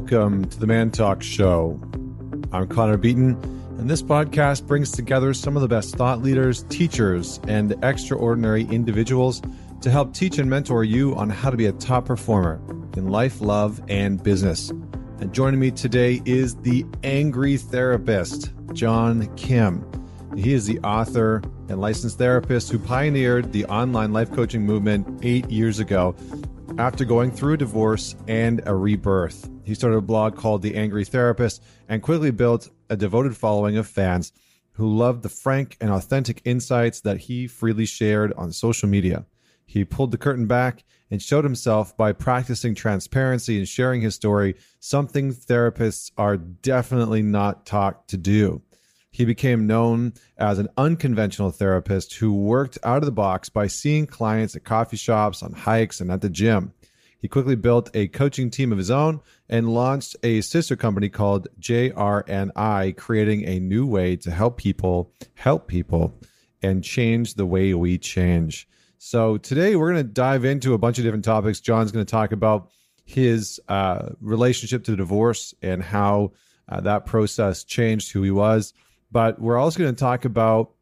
welcome to the Man Talk Show. I'm Connor Beaton, and this podcast brings together some of the best thought leaders, teachers, and extraordinary individuals to help teach and mentor you on how to be a top performer in life, love, and business. And joining me today is the angry therapist, John Kim. He is the author and licensed therapist who pioneered the online life coaching movement eight years ago after going through a divorce and a rebirth. He started a blog called The Angry Therapist and quickly built a devoted following of fans who loved the frank and authentic insights that he freely shared on social media. He pulled the curtain back and showed himself by practicing transparency and sharing his story, something therapists are definitely not taught to do. He became known as an unconventional therapist who worked out of the box by seeing clients at coffee shops, on hikes, and at the gym. He quickly built a coaching team of his own and launched a sister company called JRNI, creating a new way to help people help people and change the way we change. So today we're going to dive into a bunch of different topics. John's going to talk about his uh, relationship to divorce and how uh, that process changed who he was but we're also going to talk about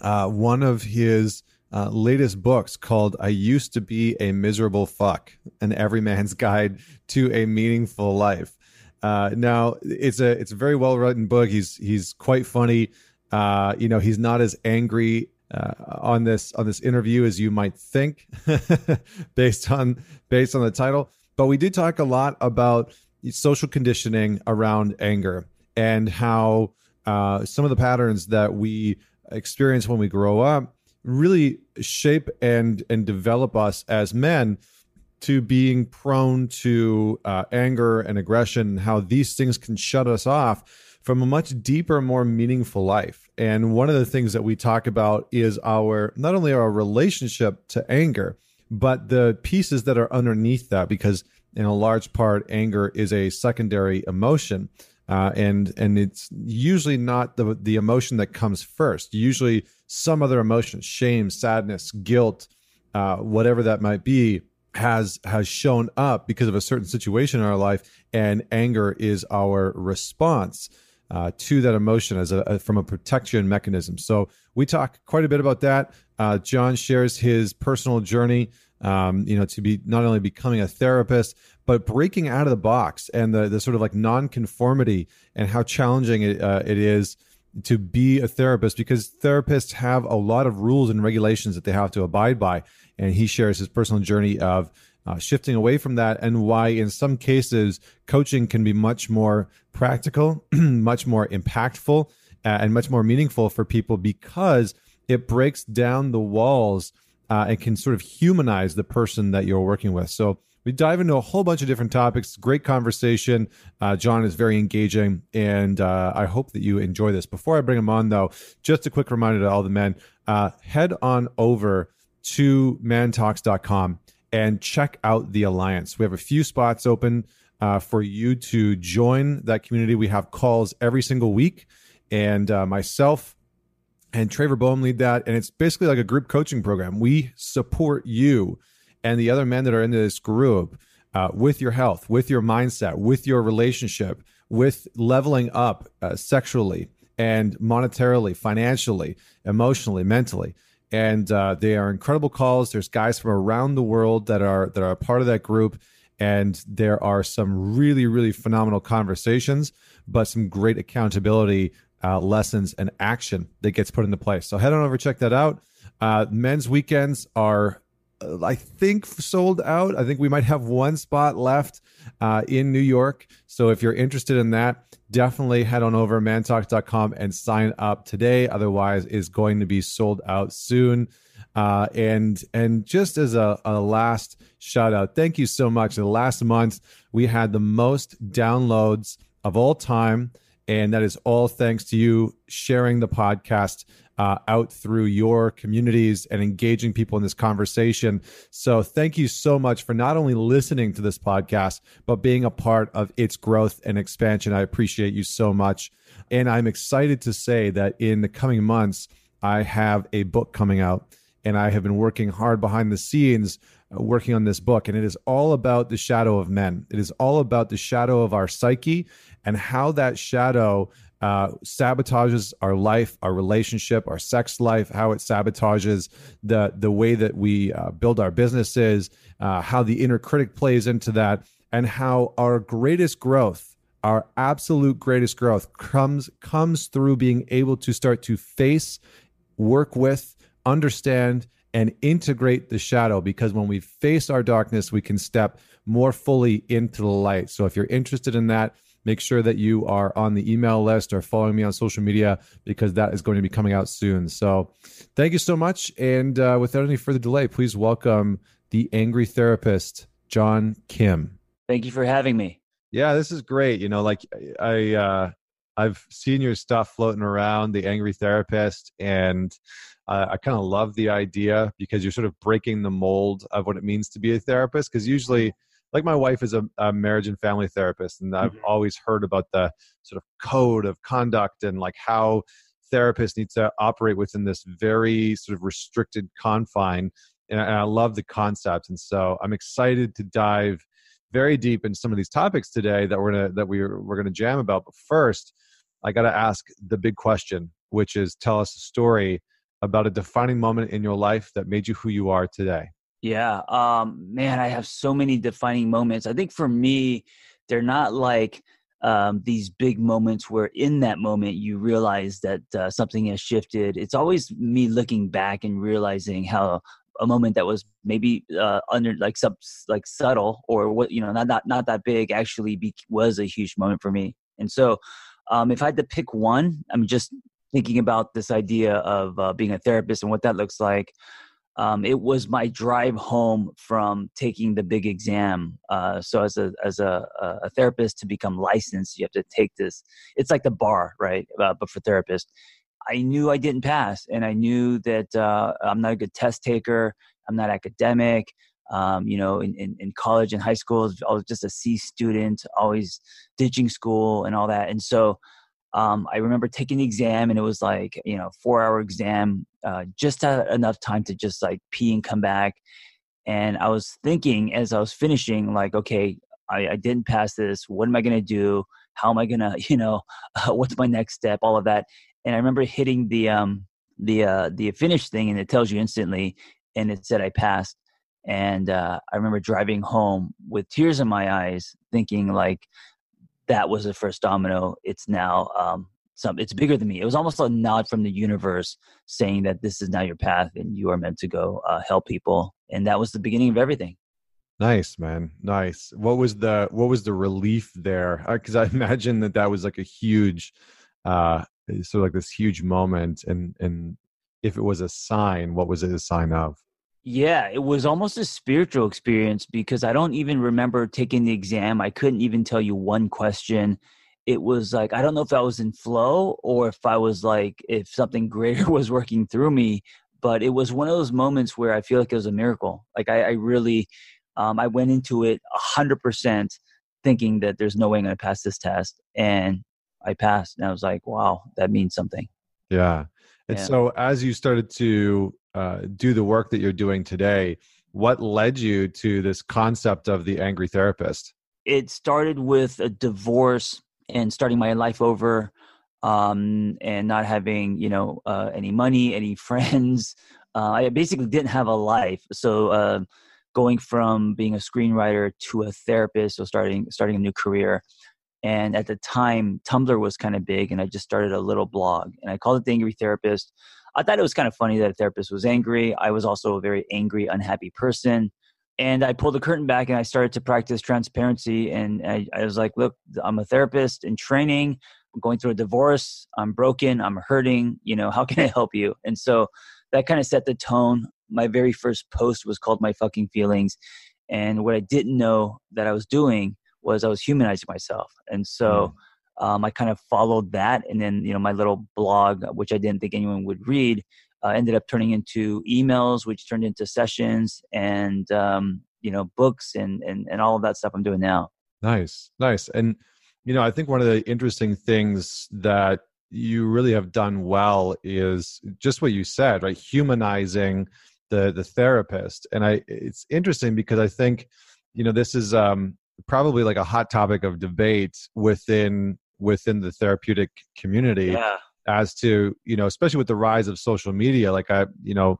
uh, one of his uh, latest books called I Used to Be a Miserable Fuck An Everyman's Guide to a Meaningful Life. Uh, now it's a it's a very well written book. He's he's quite funny. Uh, you know, he's not as angry uh, on this on this interview as you might think, based on based on the title. But we did talk a lot about social conditioning around anger and how uh, some of the patterns that we experience when we grow up really shape and and develop us as men to being prone to uh, anger and aggression and how these things can shut us off from a much deeper more meaningful life. And one of the things that we talk about is our not only our relationship to anger but the pieces that are underneath that because in a large part anger is a secondary emotion uh, and and it's usually not the the emotion that comes first. Usually, some other emotion, shame, sadness, guilt, uh, whatever that might be, has has shown up because of a certain situation in our life, and anger is our response. Uh, to that emotion as a, a, from a protection mechanism. So we talk quite a bit about that. Uh, John shares his personal journey, um, you know, to be not only becoming a therapist, but breaking out of the box and the, the sort of like nonconformity and how challenging it, uh, it is to be a therapist because therapists have a lot of rules and regulations that they have to abide by. And he shares his personal journey of uh, shifting away from that and why, in some cases, coaching can be much more practical, much more impactful, uh, and much more meaningful for people because it breaks down the walls uh, and can sort of humanize the person that you're working with. So, we dive into a whole bunch of different topics. Great conversation. Uh, John is very engaging, and uh, I hope that you enjoy this. Before I bring him on, though, just a quick reminder to all the men uh, head on over to mantalks.com and check out the Alliance. We have a few spots open uh, for you to join that community. We have calls every single week, and uh, myself, and Trevor Boehm lead that. And it's basically like a group coaching program. We support you and the other men that are in this group uh, with your health, with your mindset, with your relationship, with leveling up uh, sexually and monetarily, financially, emotionally, mentally. And uh, they are incredible calls. There's guys from around the world that are that are part of that group, and there are some really really phenomenal conversations, but some great accountability uh, lessons and action that gets put into place. So head on over, check that out. Uh, men's weekends are I think sold out. I think we might have one spot left uh, in New York. So if you're interested in that, definitely head on over mantalks.com and sign up today. Otherwise, is going to be sold out soon. Uh, and and just as a, a last shout out, thank you so much. The last month we had the most downloads of all time, and that is all thanks to you sharing the podcast uh, out through your communities and engaging people in this conversation. So, thank you so much for not only listening to this podcast, but being a part of its growth and expansion. I appreciate you so much. And I'm excited to say that in the coming months, I have a book coming out. and I have been working hard behind the scenes uh, working on this book. And it is all about the shadow of men. It is all about the shadow of our psyche and how that shadow uh, sabotages our life, our relationship, our sex life, how it sabotages the the way that we uh, build our businesses, uh, how the inner critic plays into that, and how our greatest growth, our absolute greatest growth, comes comes through being able to start to face, work with, understand, and integrate the shadow. Because when we face our darkness, we can step more fully into the light. So if you're interested in that make sure that you are on the email list or following me on social media because that is going to be coming out soon. So thank you so much. And uh, without any further delay, please welcome the angry therapist, John Kim. Thank you for having me. Yeah, this is great. You know, like I, uh, I've seen your stuff floating around, the angry therapist, and uh, I kind of love the idea because you're sort of breaking the mold of what it means to be a therapist. Because usually, like my wife is a, a marriage and family therapist and i've mm-hmm. always heard about the sort of code of conduct and like how therapists need to operate within this very sort of restricted confine and I, and I love the concept and so i'm excited to dive very deep into some of these topics today that we're gonna that we're, we're gonna jam about but first i gotta ask the big question which is tell us a story about a defining moment in your life that made you who you are today yeah. Um, man, I have so many defining moments. I think for me, they're not like um, these big moments where in that moment you realize that uh, something has shifted. It's always me looking back and realizing how a moment that was maybe uh, under like sub like subtle or what you know not not not that big actually be, was a huge moment for me. And so, um, if I had to pick one, I'm just thinking about this idea of uh, being a therapist and what that looks like um, it was my drive home from taking the big exam. Uh, so as a as a, a, therapist to become licensed, you have to take this. It's like the bar, right? Uh, but for therapists, I knew I didn't pass, and I knew that uh, I'm not a good test taker. I'm not academic. Um, you know, in, in, in, college and high school, I was just a C student, always ditching school and all that. And so um, I remember taking the exam and it was like, you know, four hour exam, uh, just had enough time to just like pee and come back. And I was thinking as I was finishing, like, okay, I, I didn't pass this. What am I going to do? How am I going to, you know, what's my next step? All of that. And I remember hitting the, um, the, uh, the finish thing and it tells you instantly. And it said I passed. And uh, I remember driving home with tears in my eyes, thinking like, that was the first domino. It's now um, some. It's bigger than me. It was almost a nod from the universe saying that this is now your path and you are meant to go uh, help people. And that was the beginning of everything. Nice, man. Nice. What was the what was the relief there? Because I imagine that that was like a huge, uh, sort of like this huge moment. And and if it was a sign, what was it a sign of? Yeah, it was almost a spiritual experience because I don't even remember taking the exam. I couldn't even tell you one question. It was like, I don't know if I was in flow or if I was like, if something greater was working through me. But it was one of those moments where I feel like it was a miracle. Like, I, I really, um, I went into it 100% thinking that there's no way I'm going to pass this test. And I passed. And I was like, wow, that means something. Yeah. And yeah. so as you started to uh, do the work that you're doing today, what led you to this concept of the angry therapist? It started with a divorce and starting my life over um, and not having, you know, uh, any money, any friends. Uh, I basically didn't have a life. So uh, going from being a screenwriter to a therapist, so starting starting a new career. And at the time, Tumblr was kind of big, and I just started a little blog, and I called it the Angry Therapist I thought it was kind of funny that a therapist was angry. I was also a very angry, unhappy person. And I pulled the curtain back and I started to practice transparency. And I, I was like, look, I'm a therapist in training. I'm going through a divorce. I'm broken. I'm hurting. You know, how can I help you? And so that kind of set the tone. My very first post was called My Fucking Feelings. And what I didn't know that I was doing was I was humanizing myself. And so, mm um, I kind of followed that, and then you know my little blog, which I didn't think anyone would read, uh, ended up turning into emails, which turned into sessions, and um, you know books, and and and all of that stuff I'm doing now. Nice, nice, and you know I think one of the interesting things that you really have done well is just what you said, right? Humanizing the the therapist and i it's interesting because i think you know this is um probably like a hot topic of debate within within the therapeutic community yeah. as to you know especially with the rise of social media like i you know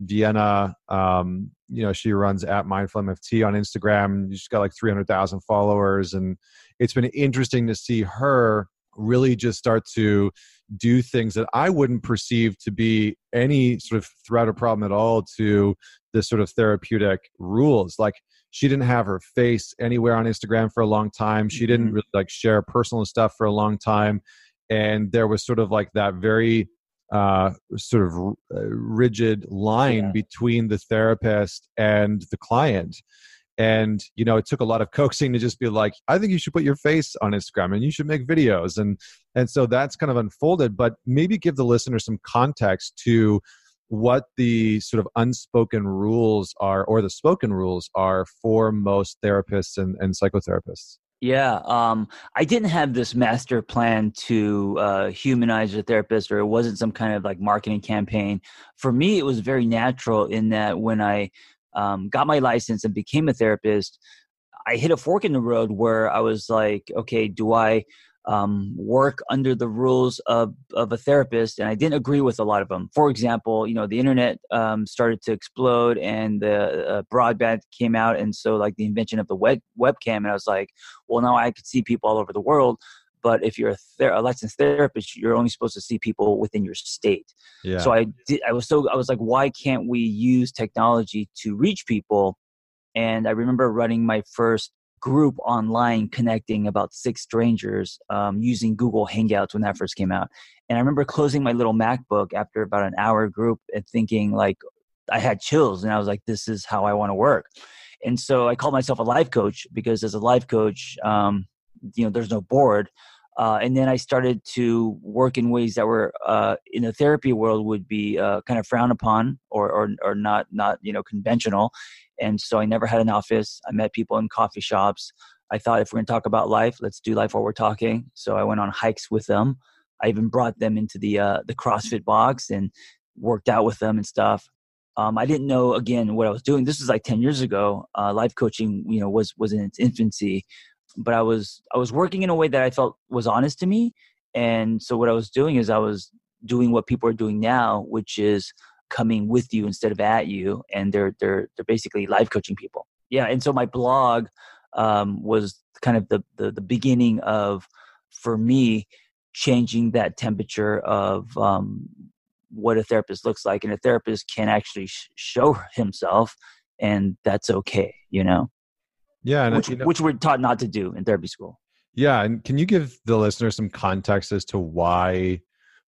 vienna um you know she runs at mindful mft on instagram she's got like 300000 followers and it's been interesting to see her really just start to do things that I wouldn't perceive to be any sort of threat or problem at all to this sort of therapeutic rules. Like she didn't have her face anywhere on Instagram for a long time. She didn't mm-hmm. really like share personal stuff for a long time. And there was sort of like that very uh, sort of uh, rigid line yeah. between the therapist and the client and you know it took a lot of coaxing to just be like i think you should put your face on instagram and you should make videos and and so that's kind of unfolded but maybe give the listener some context to what the sort of unspoken rules are or the spoken rules are for most therapists and, and psychotherapists yeah, um, I didn't have this master plan to uh, humanize a therapist, or it wasn't some kind of like marketing campaign. For me, it was very natural in that when I um, got my license and became a therapist, I hit a fork in the road where I was like, okay, do I um, work under the rules of, of a therapist? And I didn't agree with a lot of them. For example, you know, the internet um, started to explode and the uh, broadband came out. And so, like, the invention of the web- webcam, and I was like, well, now I could see people all over the world but if you're a, ther- a, licensed therapist you're only supposed to see people within your state yeah. so i did i was so i was like why can't we use technology to reach people and i remember running my first group online connecting about six strangers um, using google hangouts when that first came out and i remember closing my little macbook after about an hour group and thinking like i had chills and i was like this is how i want to work and so i called myself a life coach because as a life coach um, you know there's no board uh, and then I started to work in ways that were uh, in the therapy world would be uh, kind of frowned upon or, or, or not not you know conventional. And so I never had an office. I met people in coffee shops. I thought if we're going to talk about life, let's do life while we're talking. So I went on hikes with them. I even brought them into the uh, the CrossFit box and worked out with them and stuff. Um, I didn't know again what I was doing. This was like ten years ago. Uh, life coaching, you know, was was in its infancy but I was I was working in a way that I felt was honest to me. And so what I was doing is I was doing what people are doing now, which is coming with you instead of at you, and they're they're they're basically life coaching people. Yeah, and so my blog um, was kind of the, the the beginning of for me changing that temperature of um, what a therapist looks like, and a therapist can actually sh- show himself, and that's okay, you know. Yeah, which, you know, which we're taught not to do in therapy school. Yeah, and can you give the listener some context as to why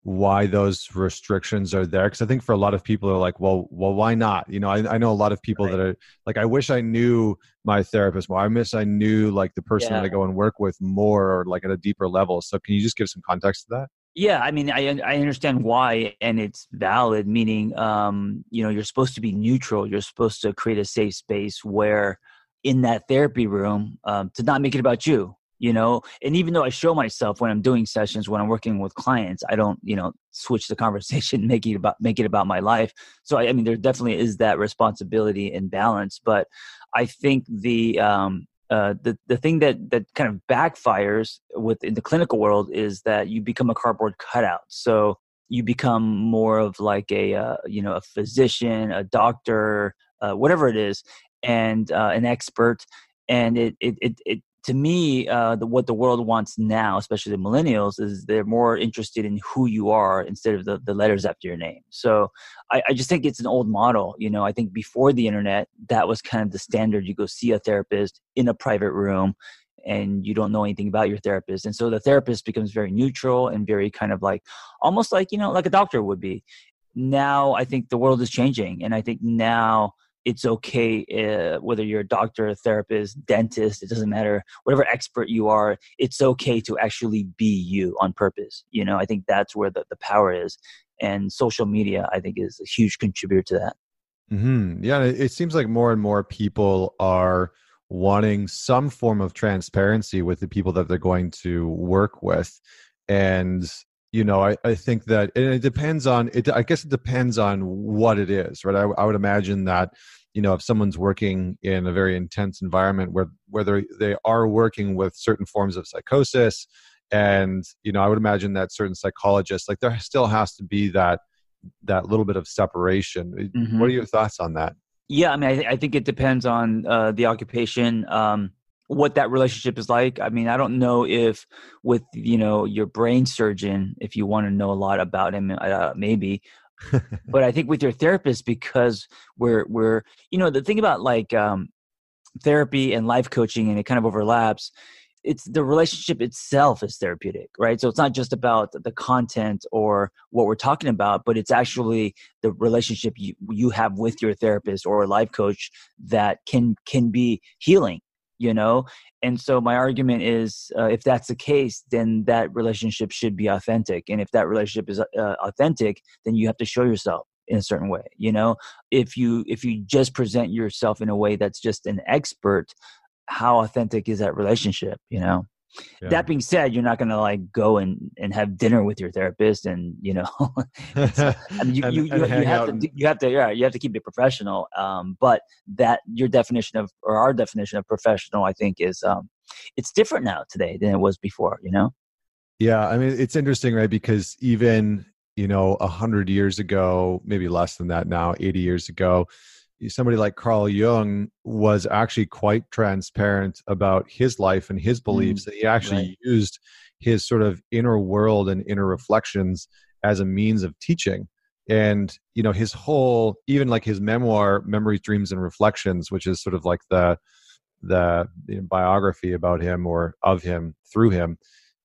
why those restrictions are there? Because I think for a lot of people are like, well, well, why not? You know, I, I know a lot of people right. that are like, I wish I knew my therapist more. I miss I knew like the person yeah. that I go and work with more, or like at a deeper level. So can you just give some context to that? Yeah, I mean, I I understand why, and it's valid. Meaning, um, you know, you're supposed to be neutral. You're supposed to create a safe space where in that therapy room um, to not make it about you you know and even though i show myself when i'm doing sessions when i'm working with clients i don't you know switch the conversation make it about make it about my life so i, I mean there definitely is that responsibility and balance but i think the um uh, the the thing that that kind of backfires with in the clinical world is that you become a cardboard cutout. So you become more of like a uh, you know a physician, a doctor, uh, whatever it is, and uh, an expert. And it, it, it, it to me, uh, the, what the world wants now, especially the millennials, is they're more interested in who you are instead of the, the letters after your name. So I, I, just think it's an old model. You know, I think before the internet, that was kind of the standard. You go see a therapist in a private room and you don't know anything about your therapist. And so the therapist becomes very neutral and very kind of like almost like, you know, like a doctor would be. Now I think the world is changing. And I think now it's okay uh, whether you're a doctor, a therapist, dentist, it doesn't matter, whatever expert you are, it's okay to actually be you on purpose. You know, I think that's where the, the power is. And social media, I think, is a huge contributor to that. Mm-hmm. Yeah, it seems like more and more people are wanting some form of transparency with the people that they're going to work with. And you know, I, I think that and it depends on it. I guess it depends on what it is, right? I, I would imagine that you know if someone's working in a very intense environment where whether they are working with certain forms of psychosis and you know i would imagine that certain psychologists like there still has to be that that little bit of separation mm-hmm. what are your thoughts on that yeah i mean i, th- I think it depends on uh, the occupation um, what that relationship is like i mean i don't know if with you know your brain surgeon if you want to know a lot about him uh, maybe but I think with your therapist, because we're we're you know the thing about like um, therapy and life coaching, and it kind of overlaps. It's the relationship itself is therapeutic, right? So it's not just about the content or what we're talking about, but it's actually the relationship you you have with your therapist or life coach that can can be healing you know? And so my argument is uh, if that's the case then that relationship should be authentic. And if that relationship is uh, authentic then you have to show yourself in a certain way you know? If you if you just present yourself in a way that's just an expert how authentic is that relationship you know yeah. that being said you're not going to like go and, and have dinner with your therapist and you know I mean, you, and, you, you, you have to you have to yeah you have to keep it professional um, but that your definition of or our definition of professional i think is um, it's different now today than it was before you know yeah i mean it's interesting right because even you know a hundred years ago maybe less than that now 80 years ago somebody like Carl Jung was actually quite transparent about his life and his beliefs. Mm, he actually right. used his sort of inner world and inner reflections as a means of teaching. And you know, his whole, even like his memoir, Memories, Dreams, and Reflections, which is sort of like the the biography about him or of him through him,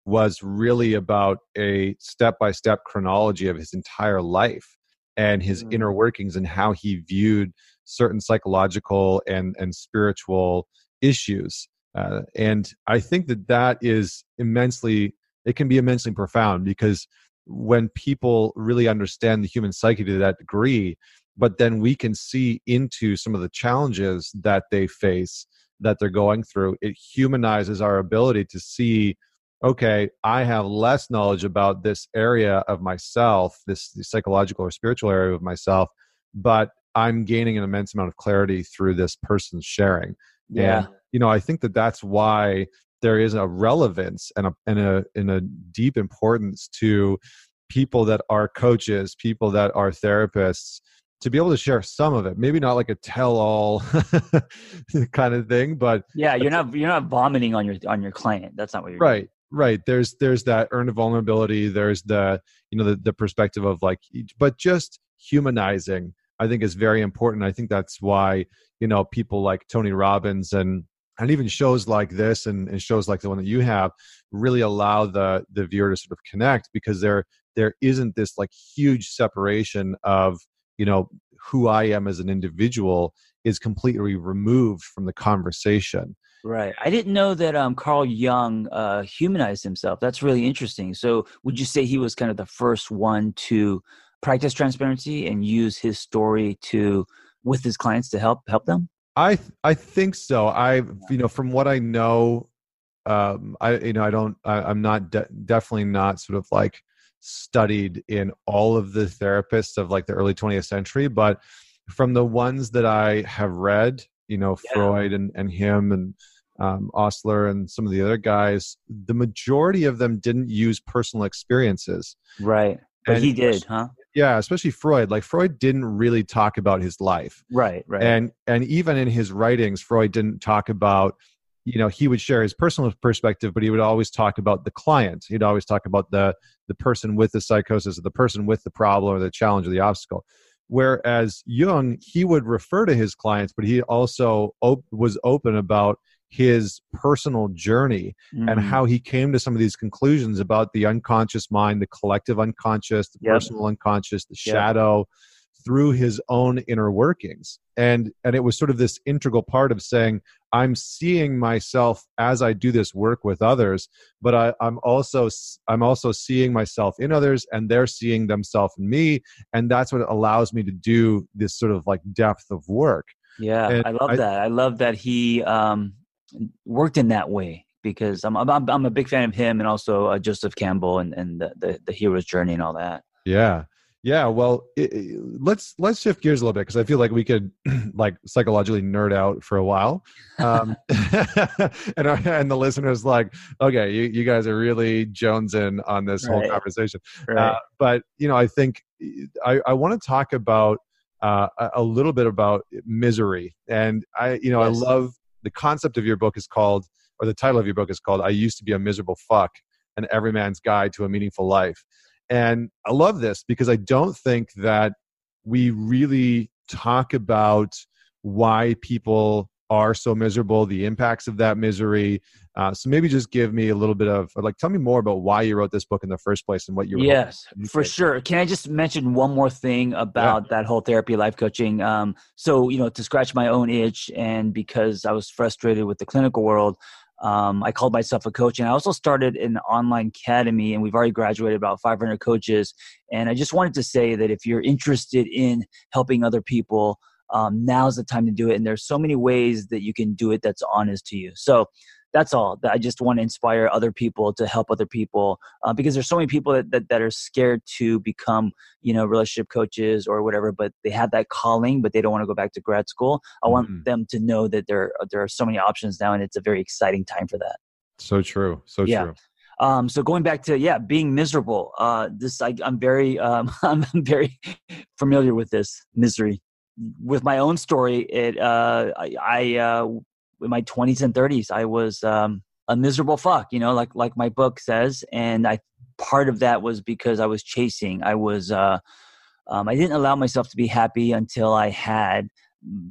was really about a step by step chronology of his entire life and his mm. inner workings and how he viewed certain psychological and and spiritual issues uh, and i think that that is immensely it can be immensely profound because when people really understand the human psyche to that degree but then we can see into some of the challenges that they face that they're going through it humanizes our ability to see okay i have less knowledge about this area of myself this, this psychological or spiritual area of myself but I'm gaining an immense amount of clarity through this person's sharing. Yeah. And, you know, I think that that's why there is a relevance and a, and a, and a deep importance to people that are coaches, people that are therapists, to be able to share some of it maybe not like a tell-all kind of thing but yeah you're not you're not vomiting on your on your client that's not what you're right doing. right there's there's that earned vulnerability there's the you know the, the perspective of like but just humanizing I think is very important. I think that's why you know people like Tony Robbins and and even shows like this and, and shows like the one that you have really allow the the viewer to sort of connect because there there isn't this like huge separation of you know who I am as an individual is completely removed from the conversation. Right. I didn't know that um, Carl Jung uh, humanized himself. That's really interesting. So, would you say he was kind of the first one to practice transparency and use his story to with his clients to help help them? I I think so. I you know from what I know, um, I you know I don't I, am not de- definitely not sort of like studied in all of the therapists of like the early 20th century, but from the ones that I have read, you know yeah. Freud and and him and um, Osler and some of the other guys, the majority of them didn't use personal experiences. Right. But and he did, huh? Yeah especially freud like freud didn't really talk about his life. Right right. And and even in his writings freud didn't talk about you know he would share his personal perspective but he would always talk about the client. He'd always talk about the the person with the psychosis or the person with the problem or the challenge or the obstacle. Whereas jung he would refer to his clients but he also op- was open about his personal journey mm-hmm. and how he came to some of these conclusions about the unconscious mind, the collective unconscious, the yep. personal unconscious, the yep. shadow through his own inner workings. And and it was sort of this integral part of saying, I'm seeing myself as I do this work with others, but I, I'm also I'm also seeing myself in others and they're seeing themselves in me. And that's what allows me to do this sort of like depth of work. Yeah, and I love I, that. I love that he um worked in that way because I'm I'm I'm a big fan of him and also uh, Joseph Campbell and and the, the the hero's journey and all that. Yeah. Yeah, well, it, it, let's let's shift gears a little bit because I feel like we could like psychologically nerd out for a while, um, and our, and the listeners like, okay, you, you guys are really jonesing on this right. whole conversation. Right. Uh, but you know, I think I, I want to talk about uh, a little bit about misery, and I you know yes. I love the concept of your book is called or the title of your book is called "I Used to Be a Miserable Fuck: An Every Man's Guide to a Meaningful Life." And I love this because I don't think that we really talk about why people are so miserable, the impacts of that misery. Uh, so maybe just give me a little bit of, like, tell me more about why you wrote this book in the first place and what you. Yes, for sure. Can I just mention one more thing about yeah. that whole therapy, life coaching? Um, so you know, to scratch my own itch, and because I was frustrated with the clinical world, um, I called myself a coach, and I also started an online academy, and we've already graduated about 500 coaches. And I just wanted to say that if you're interested in helping other people, um, now's the time to do it. And there's so many ways that you can do it that's honest to you. So that's all i just want to inspire other people to help other people uh, because there's so many people that, that, that, are scared to become you know relationship coaches or whatever but they have that calling but they don't want to go back to grad school i want mm-hmm. them to know that there there are so many options now and it's a very exciting time for that so true so yeah. true um, so going back to yeah, being miserable. Uh, this I, am very um, I'm very familiar with this misery. With my own story, it uh, I, I uh, in my 20s and 30s i was um, a miserable fuck you know like like my book says and i part of that was because i was chasing. I was uh, um, i didn't allow myself to be happy until i had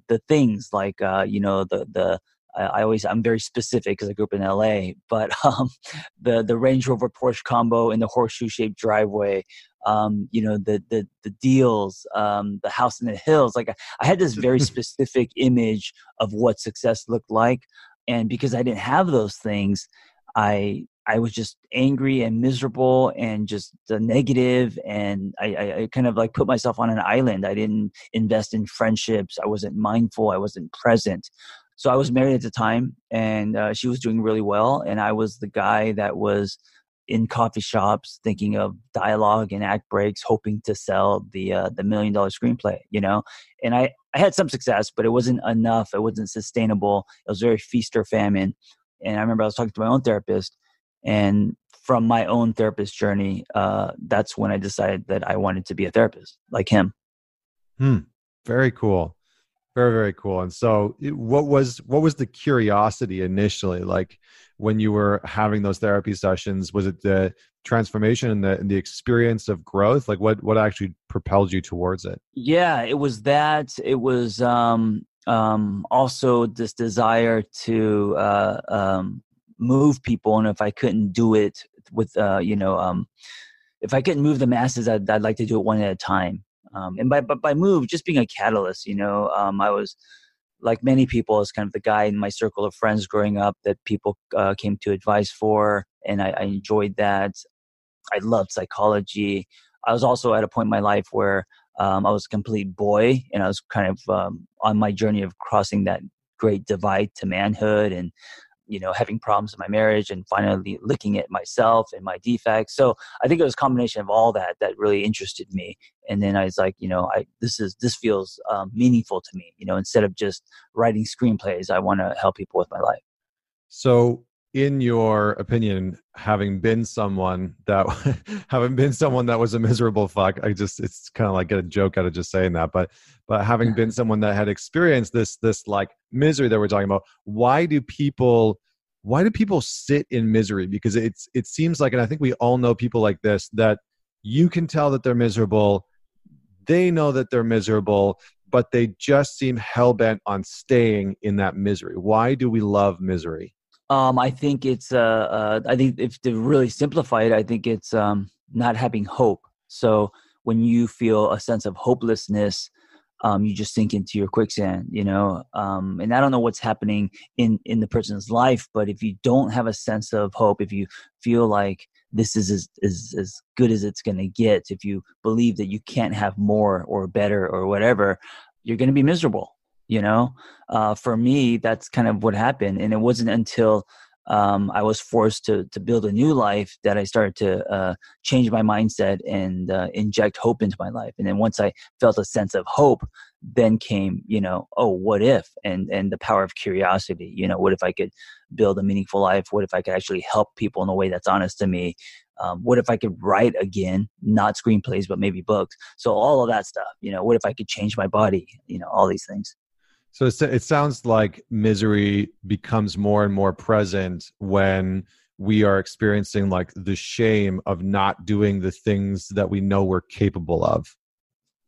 the things like uh, you know the the I always I'm very specific because I grew up in LA, but um, the the Range Rover Porsche combo in the horseshoe shaped driveway, um, you know the the the deals, um, the house in the hills. Like I, I had this very specific image of what success looked like, and because I didn't have those things, I I was just angry and miserable and just negative and I, I, I, kind of like put myself on an island. I didn't invest in friendships. I wasn't mindful. I wasn't present. So I was married at the time, and uh, she was doing really well, and I was the guy that was in coffee shops thinking of dialogue and act breaks, hoping to sell the uh, the million dollar screenplay. You know, and I I had some success, but it wasn't enough. It wasn't sustainable. It was very feast or famine. And I remember I was talking to my own therapist, and from my own therapist journey, uh, that's when I decided that I wanted to be a therapist like him. Hmm. Very cool very very cool. And so what was what was the curiosity initially? Like when you were having those therapy sessions was it the transformation and the, and the experience of growth? Like what what actually propelled you towards it? Yeah it was that. It was um um also this desire to uh um move people. And if i couldn't do it with uh you know um if i couldn't move the masses i'd, I'd like to do it one at a time um, and by, by move just being a catalyst you know um, i was like many people as kind of the guy in my circle of friends growing up that people uh, came to advice for and I, I, enjoyed that. I loved psychology. I was also at a point in my life where um, i was a complete boy and i was kind of um, on my journey of crossing that great divide to manhood and you know having problems in my marriage and finally looking at myself and my defects. So i think it was a combination of all that that really interested me. And then i was like you know i this is this feels um, meaningful to me you know instead of just writing screenplays i want to help people with my life. So in your opinion having been someone that having been someone that was a miserable fuck i just it's kind of like get a joke out of just saying that but but having been someone that had experienced this this like misery that we're talking about why do people why do people sit in misery? Because it's it seems like and i think we all know people like this that you can tell that they're miserable they know that they're miserable but they just seem hell-bent on staying in that misery. Why do we love misery um, I think it's. Uh, uh, I think if to really simplify it, I think it's um, not having hope. So when you feel a sense of hopelessness, um, you just sink into your quicksand. You know, um, and I don't know what's happening in in the person's life, but if you don't have a sense of hope, if you feel like this is as, as, as good as it's going to get, if you believe that you can't have more or better or whatever, you're going to be miserable you know uh, for me that's kind of what happened and it wasn't until um, I was forced to to build a new life that I started to uh, change my mindset and uh, inject hope into my life. And then once I felt a sense of hope, then came you know oh what if and and the power of curiosity. You know what if I could build a meaningful life? What if I could actually help people in a way that's honest to me? Um, what if I could write again, not screenplays, but maybe books? So all of that stuff, you know, what if I could change my body? You know, all these things. So it sounds like misery becomes more and more present when we are experiencing like the shame of not doing the things that we know we're capable of.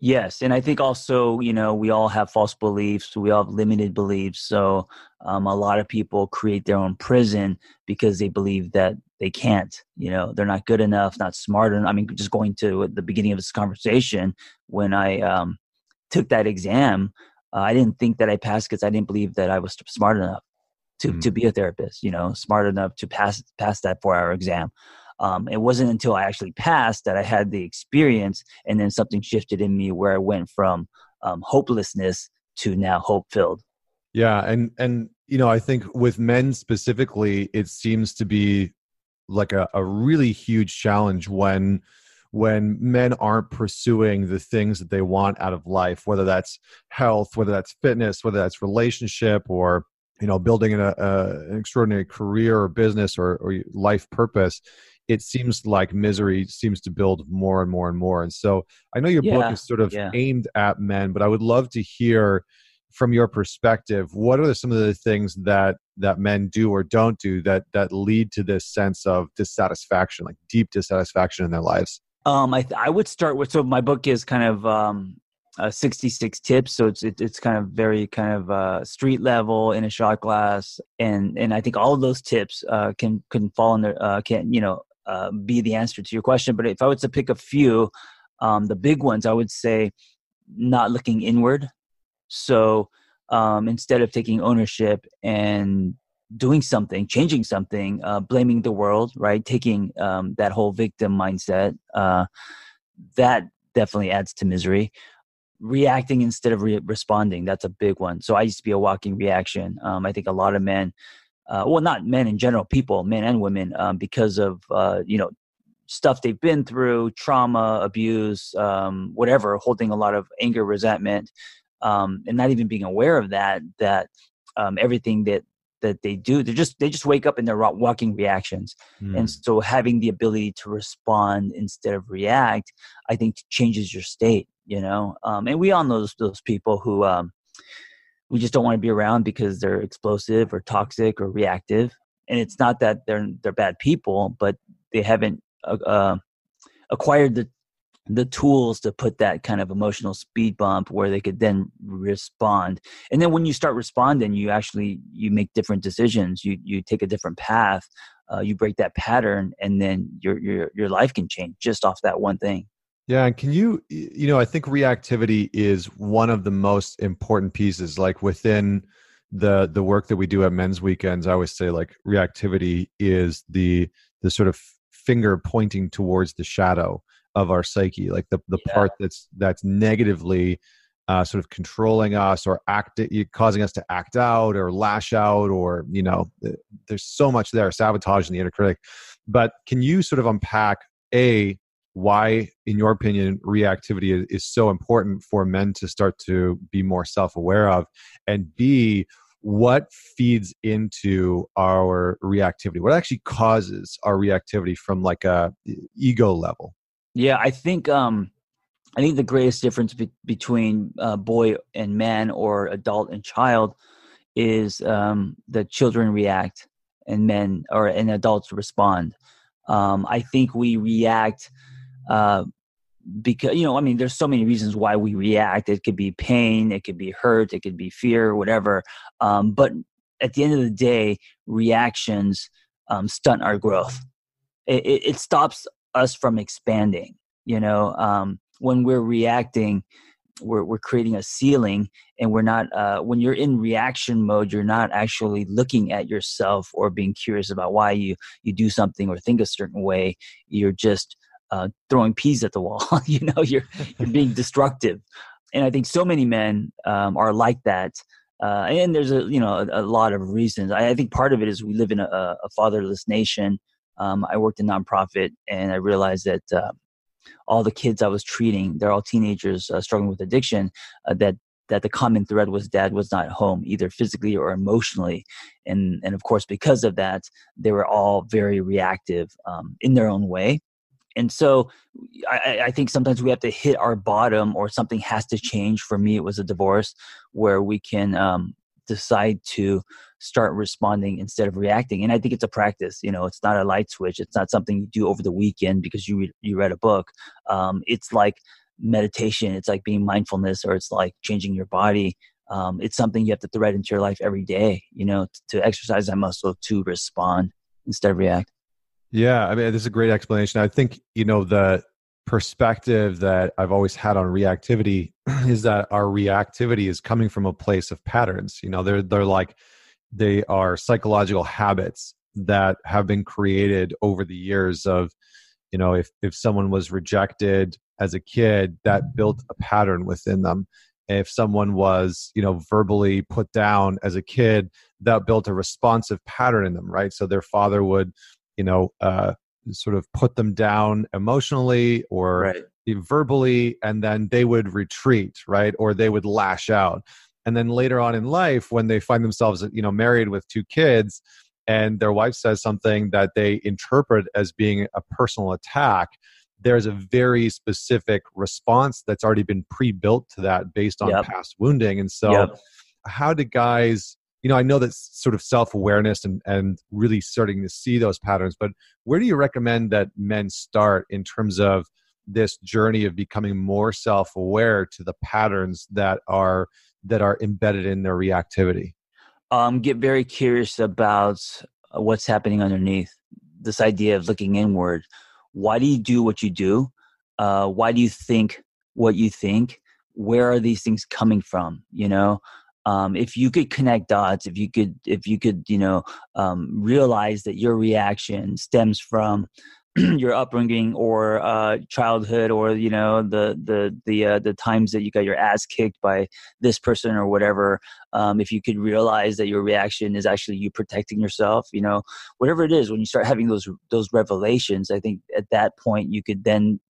Yes, and I think also, you know, we all have false beliefs. We all have limited beliefs. So um, a lot of people create their own prison because they believe that they can't. You know, they're not good enough, not smart enough. I mean, just going to the beginning of this conversation when I um, took that exam, uh, I didn't think that I passed because I didn't believe that I was smart enough to, mm. to be a therapist. You know, smart enough to pass pass that four hour exam. Um, it wasn't until I actually passed that I had the experience, and then something shifted in me where I went from um, hopelessness to now hope filled. Yeah, and and you know, I think with men specifically, it seems to be like a, a really huge challenge when when men aren't pursuing the things that they want out of life whether that's health whether that's fitness whether that's relationship or you know building an, a, an extraordinary career or business or, or life purpose it seems like misery seems to build more and more and more. And so I know your yeah, book is sort of yeah. aimed at men, but I would love to hear from your perspective what are some of the things that that men do or don't do that that lead to this sense of dissatisfaction like deep dissatisfaction in their lives um i i would start with so my book is kind of um uh, 66 tips so it's it, it's kind of very kind of uh, street level in a shot glass and and i think all of those tips uh, can can fall in there uh, can you know uh, be the answer to your question. But if I was to pick a few, um, the big ones, I would say not looking inward. So um, instead of taking ownership and doing something, changing something, uh, blaming the world, right? Taking um, that whole victim mindset, uh, that definitely adds to misery. Reacting instead of re- responding, that's a big one. So I used to be a walking reaction. Um, I think a lot of men uh, well, not men in general, people, men and women, um, because of uh, you know stuff they've been through, trauma, abuse, um, whatever, holding a lot of anger, resentment, um, and not even being aware of that. That um, everything that that they do, they just they just wake up in their walking reactions, mm. and so having the ability to respond instead of react, I think changes your state. You know, um, and we all know those those people who um, we just don't want to be around because they're explosive or toxic or reactive and it's not that they're they're bad people but they haven't uh, uh, acquired the the tools to put that kind of emotional speed bump where they could then respond. And then when you start responding you actually you make different decisions. You you take a different path. Uh, you break that pattern and then your your your life can change just off that one thing. Yeah, and can you you know, I think reactivity is one of the most important pieces like within the the work that we do at men's weekends. I always say like reactivity is the the sort of finger pointing towards the shadow of our psyche, like the the yeah. part that's that's negatively uh, sort of controlling us or act causing us to act out or lash out or you know there's so much there sabotage in the inner critic but can you sort of unpack a why, in your opinion, reactivity is, so important for men to start to be more self aware of? And B, what feeds into our reactivity? What actually causes our reactivity from like a ego level? Yeah, I think um, I think the greatest difference be- between uh, boy and man or adult and child is um, that children react and men or and adults respond. Um, I think we react uh, because you know i mean there's so many reasons why we react. It could be pain it could be hurt it could be fear whatever. Um, but at the end of the day reactions um, stunt our growth. It, it, it, stops us from expanding you know um, when we're reacting we're, we're creating a ceiling and we're not uh, when you're in reaction mode you're not actually looking at yourself or being curious about why you you do something or think a certain way you're just uh, throwing peas at the wall. you know, you're you're being destructive, and I think so many men um, are like that. uh, and there's a you know a, a lot of reasons. I, I, think part of it is we live in a, a fatherless nation. Um, I worked in nonprofit, and I realized that uh, all the kids I was treating, they're all teenagers uh, struggling with addiction. Uh, that that the common thread was dad was not home either physically or emotionally and and of course because of that they were all very reactive um, in their own way and so I, I, think sometimes we have to hit our bottom or something has to change for me it was a divorce where we can um, decide to start responding instead of reacting and i think it's a practice you know it's not a light switch it's not something you do over the weekend because you read, you read a book um, it's like meditation it's like being mindfulness or it's like changing your body um, it's something you have to thread into your life every day you know to, to exercise that muscle to respond instead of react yeah, I mean, this is a great explanation. I think, you know, the perspective that I've always had on reactivity is that our reactivity is coming from a place of patterns. You know, they're they're like they are psychological habits that have been created over the years of, you know, if if someone was rejected as a kid, that built a pattern within them. If someone was, you know, verbally put down as a kid, that built a responsive pattern in them, right? So their father would you know uh, sort of put them down emotionally or right. verbally and then they would retreat right or they would lash out and then later on in life when they find themselves you know married with two kids and their wife says something that they interpret as being a personal attack there's a very specific response that's already been pre-built to that based on yep. past wounding and so yep. how do guys you know, I know that sort of self awareness and, and really starting to see those patterns, but where do you recommend that men start in terms of this journey of becoming more self aware to the patterns that are that are embedded in their reactivity? Um, get very curious about uh, what's happening underneath. This idea of looking inward. Why do you do what you do? Uh, why do you think what you think? Where are these things coming from? You know, um, if you could connect dots if you could if you could you know um, realize that your reaction stems from your upbringing or uh, childhood or you know the the the uh, the times that you got your ass kicked by this person or whatever um, if you could realize that your reaction is actually you protecting yourself you know whatever it is when you start having those those revelations i think at that point you could then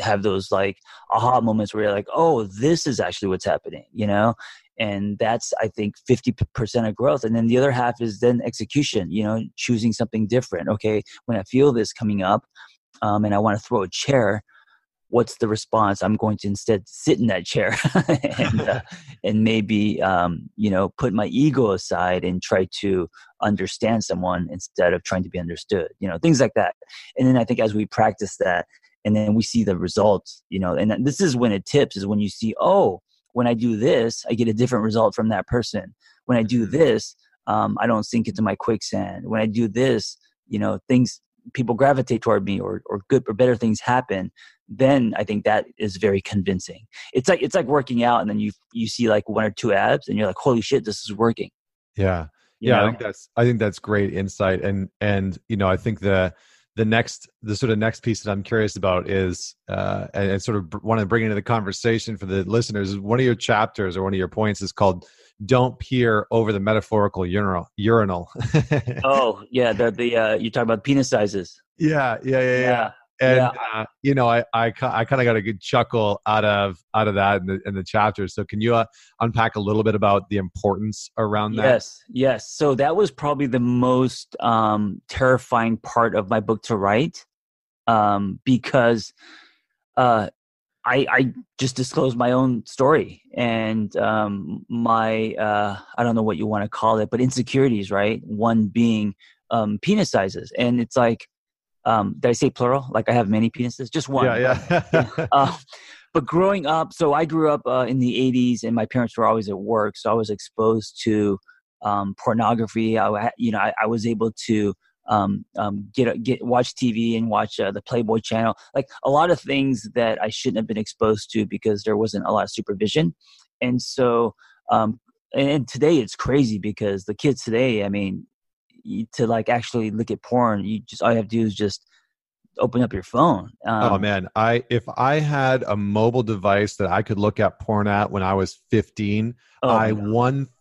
have those like aha moments where you're like oh this is actually what's happening you know and that's i think 50% of growth. And then the other half is then execution you know choosing something different. Okay when i feel this coming up um, and i want to throw a chair what's the response? I'm going to instead sit in that chair and, uh, and maybe um, you know put my ego aside and try to understand someone instead of trying to be understood you know things like that. And then i think as we practice that and then we see the results you know and this is when it tips is when you see oh when I do this, I get a different result from that person. When I do mm-hmm. this, um, I don't sink into my quicksand. When I do this, you know, things people gravitate toward me or or good or better things happen. Then I think that is very convincing. It's like it's like working out, and then you you see like one or two abs, and you're like, holy shit, this is working. Yeah, you yeah. Know? I think that's I think that's great insight, and and you know I think the the next the sort of next piece that i'm curious about is uh and, and sort of want to bring into the conversation for the listeners is one of your chapters or one of your points is called don't peer over the metaphorical urinal urinal. Oh yeah the the uh you talk about penis sizes. Yeah yeah yeah yeah, yeah and yeah. uh, you know, I I, I kind of got a good chuckle out of out of that in the in the chapter. So can you uh, unpack a little bit about the importance around that? Yes, yes. So that was probably the most um, terrifying part of my book to write, um, because uh, I I just disclosed my own story and um, my uh, I don't know what you want to call it, but insecurities. Right, one being um, penis sizes, and it's like um, did I say plural? Like I have many penises? Just one. Yeah, yeah. uh, but growing up, so I grew up uh, in the 80s and my parents were always at work. So I was exposed to um, pornography. I, you know, I, I was able to um, um, get get watch TV and watch uh, the Playboy channel, like a lot of things that I shouldn't have been exposed to because there wasn't a lot of supervision. And so, um, and, and today it's crazy because the kids today, I mean, to like actually look at porn, you just all you have to do is just open up your phone. Um, oh man, I if I had a mobile device that I could look at porn at when I was 15, oh, I no.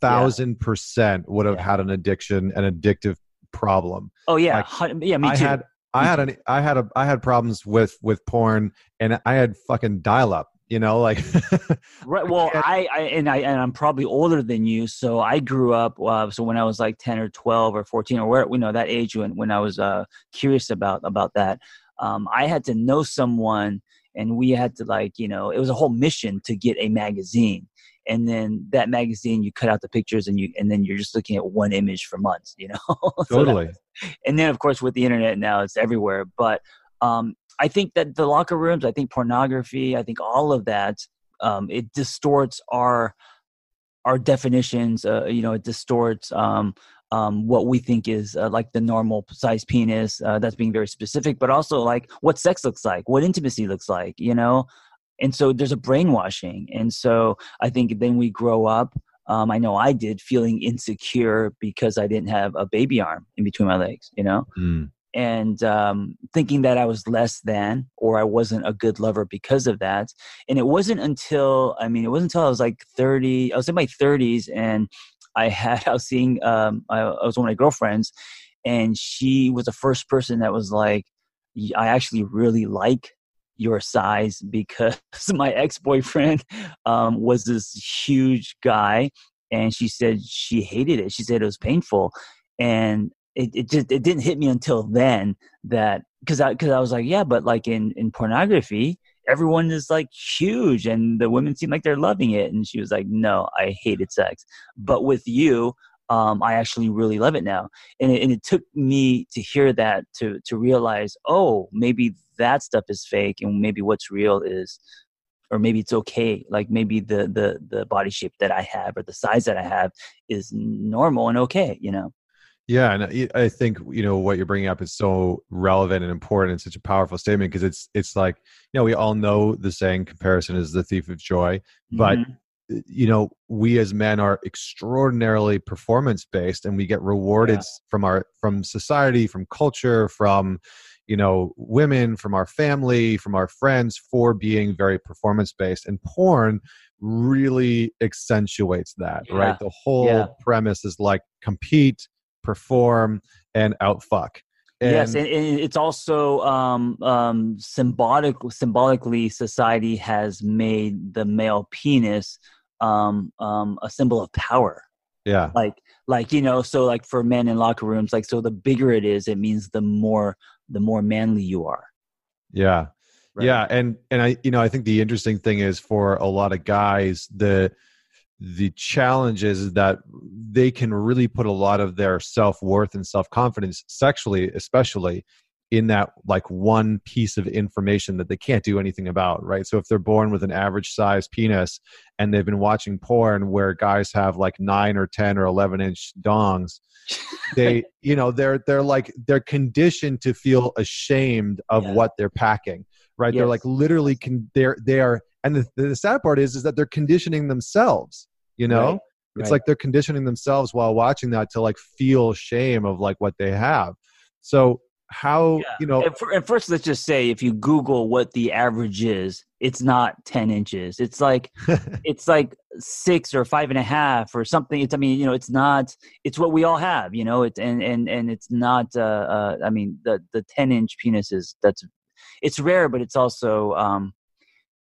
1000% would have Yeah. had an addiction, an addictive problem. oh yeah, like, yeah, me I too. had I had an I had a I had problems with with porn and I had fucking dial up, you know, like Right. Well, I, I and I and I'm probably older than you, so I grew up. Uh, so when I was like ten or twelve or fourteen or where you know that age when when I was uh, curious about about that, um, I had to know someone, and we had to like you know it was a whole mission to get a magazine, and then that magazine you cut out the pictures and you and then you're just looking at one image for months, you know. So that- totally. and then of course with the internet now it's everywhere but um, i think that the locker rooms i think pornography i think all of that um, it distorts our our definitions uh, you know it distorts um, um, what we think is uh, like the normal size penis uh, that's being very specific but also like what sex looks like what intimacy looks like you know and so there's a brainwashing and so i think then we grow up um, I know I did feeling insecure because I didn't have a baby arm in between my legs, you know, Mm. And um, thinking that I was less than or I wasn't a good lover because of that. And it wasn't until, I mean, it wasn't until I was like 30, I was in my 30s and I had, I was seeing, um, I, I was one of my girlfriends and she was the first person that was like, I actually really like your size because my ex-boyfriend um, was this huge guy and she said she hated it she said it was painful and it, it just it didn't hit me until then that because i because i was like yeah but like in in pornography everyone is like huge and the women seem like they're loving it and she was like no i hated sex but with you um, I actually really love it now, and it, and it took me to hear that to to realize, oh, maybe that stuff is fake, and maybe what's real is, or maybe it's okay. Like maybe the the the body shape that I have or the size that I have is normal and okay. You know. Yeah, and I- I think you know what you're bringing up is so relevant and important and such a powerful statement because it's it's like you know we all know the saying comparison is the thief of joy, but Mhm. you know we as men are extraordinarily performance based and we get rewarded Yeah. from our from society from culture from you know women from our family from our friends for being very performance based and porn really accentuates that Yeah. right the whole Yeah. premise is like compete perform and outfuck yes, and, and it's also um, um, symbolic. Symbolically, society has made the male penis um, um, a symbol of power. yeah Like, like you know, so like for men in locker rooms, like so the bigger it is, it means the more the more manly you are. yeah right? Yeah, and and I you know I think the interesting thing is for a lot of guys the the challenge is that they can really put a lot of their self worth and self confidence sexually, especially in that like one piece of information that they can't do anything about, right? So if they're born with an average size penis and they've been watching porn where guys have like nine or ten or eleven inch dongs, they you know they're they're like they're conditioned to feel ashamed of Yeah. what they're packing right they're like literally can they're they are and the, the sad part is is that they're conditioning themselves you know Right, it's right. like they're conditioning themselves while watching that to like feel shame of like what they have so how Yeah. you know And, for, and first, let's just say if you Google what the average is, it's not ten inches. It's like it's like six or five and a half or something. It's I mean you know it's not. It's what we all have. You know it's and and and it's not. Uh, uh, I mean the the ten inch penis is that's it's rare, but it's also um,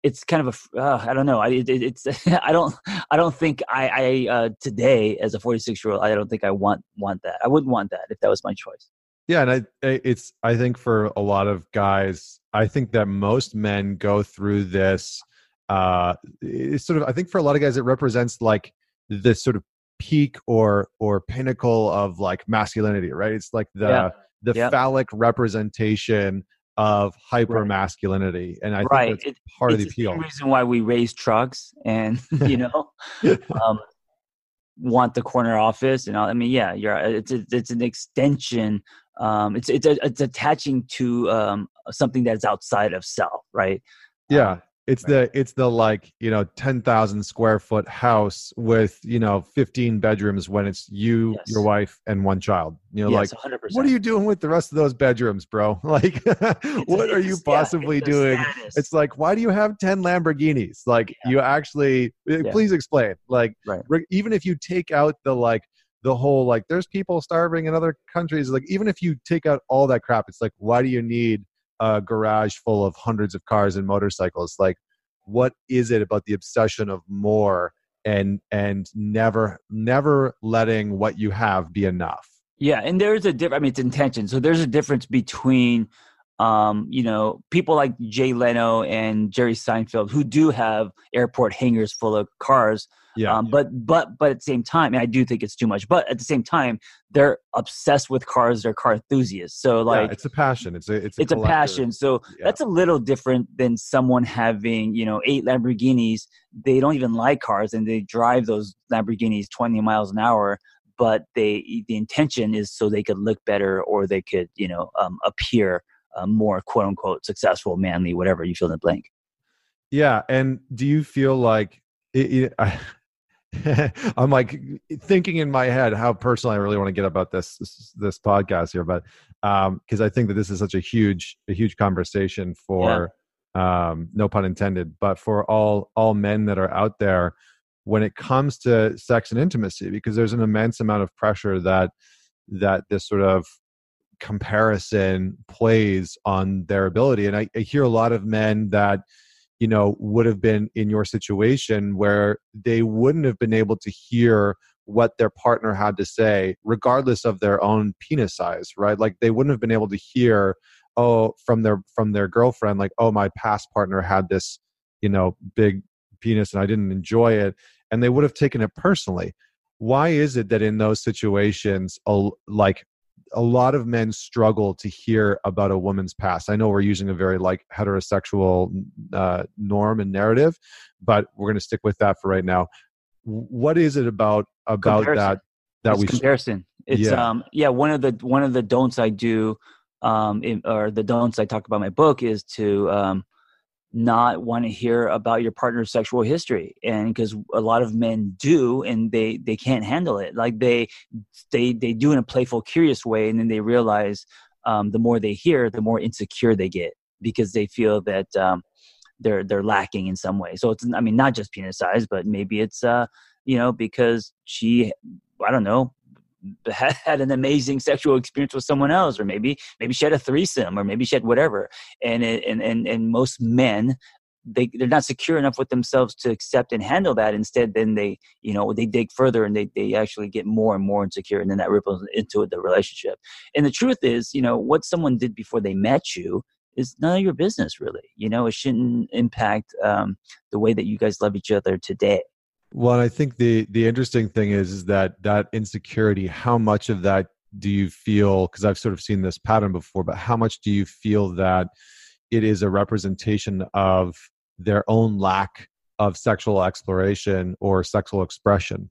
it's kind of a uh, I don't know. I it, it's I don't I don't think I I uh, today as a forty six year old I don't think I want want that. I wouldn't want that if that was my choice. Yeah, and I it's I think for a lot of guys, I think that most men go through this. Uh, it's sort of I think for a lot of guys, it represents like the sort of peak or or pinnacle of like masculinity, right? It's like the Yeah. the Yep. phallic representation of hyper masculinity, and I think right. that's It, part of the the appeal. reason why we raise trucks and you know um, want the corner office and all. I mean, yeah, you're. It's a, it's an extension. Um, it's it's it's attaching to um, something that's outside of self, right? Yeah, it's right. the it's the like you know ten thousand square foot house with you know fifteen bedrooms when it's you, yes. your wife, and one child. You know, yes, like 100%. what are you doing with the rest of those bedrooms, bro? Like, what are you possibly yeah, it's doing? It's like, why do you have ten Lamborghinis? Like, yeah. you actually eh, yeah. please explain. Like, right. even if you take out the like the whole like there's people starving in other countries like even if you take out all that crap it's like why do you need a garage full of hundreds of cars and motorcycles like what is it about the obsession of more and and never never letting what you have be enough yeah and there's a difference i mean it's intention so there's a difference between um, you know, people like Jay Leno and Jerry Seinfeld who do have airport hangars full of cars. Yeah. Um, but but but at the same time, and I do think it's too much. But at the same time, they're obsessed with cars. They're car enthusiasts. So like, yeah, it's a passion. It's a it's a, it's a passion. So yeah. that's a little different than someone having you know eight Lamborghinis. They don't even like cars, and they drive those Lamborghinis twenty miles an hour. But they the intention is so they could look better or they could you know um, appear uh, more quote unquote successful, manly, whatever you fill in the blank. Yeah, and do you feel like it, it, I, I'm like thinking in my head how personal I really want to get about this this, this podcast here, but because um, I think that this is such a huge a huge conversation for yeah. um, no pun intended, but for all all men that are out there when it comes to sex and intimacy, because there's an immense amount of pressure that that this sort of comparison plays on their ability. And I, I, hear a lot of men that, you know, would have been in your situation where they wouldn't have been able to hear what their partner had to say, regardless of their own penis size, right? Like they wouldn't have been able to hear, oh, from their from their girlfriend, like, oh, my past partner had this, you know, big penis and I didn't enjoy it. And they would have taken it personally why is it that in those situations like a lot of men struggle to hear about a woman's past. I know we're using a very like heterosexual uh, norm and narrative, but we're going to stick with that for right now. What is it about about comparison. that that it's we comparison? It's yeah. um yeah one of the one of the don'ts I do um in, or the don'ts I talk about in my book is to um not want to hear about your partner's sexual history and because a lot of men do and they they can't handle it. Like they they they do in a playful curious way and then they realize um, the more they hear the more insecure they get because they feel that um, they're they're lacking in some way. So it's i mean not just penis size but maybe it's uh you know because she i don't know had an amazing sexual experience with someone else or maybe maybe she had a threesome or maybe she had whatever. And and and and most men they they're not secure enough with themselves to accept and handle that. Instead then they you know they dig further and they they actually get more and more insecure and then that ripples into the relationship. And the truth is you know what someone did before they met you is none of your business really. You know it shouldn't impact um, the way that you guys love each other today well, I think the the interesting thing is, is that that insecurity. How much of that do you feel? Because I've sort of seen this pattern before, but how much do you feel that it is a representation of their own lack of sexual exploration or sexual expression?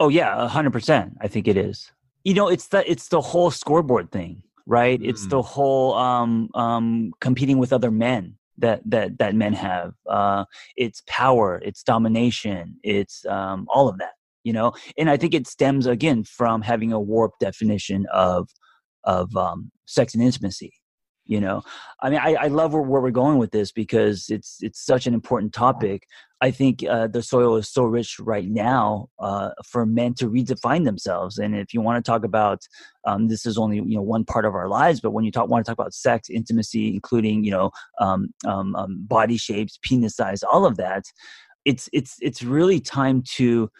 Oh yeah, hundred percent. I think it is. You know, it's the it's the whole scoreboard thing, right? Mm. It's the whole um, um, competing with other men that that that men have. Uh, it's power, it's domination, it's um, all of that. You know, and I think it stems again from having a warped definition of of um, sex and intimacy you know? I mean i, I love where, where, we're going with this because it's it's such an important topic. I think uh, the soil is so rich right now uh, for men to redefine themselves. And if you want to talk about um, this is only you know one part of our lives but when you talk want to talk about sex intimacy including you know um, um, um body shapes penis size all of that it's it's it's really time to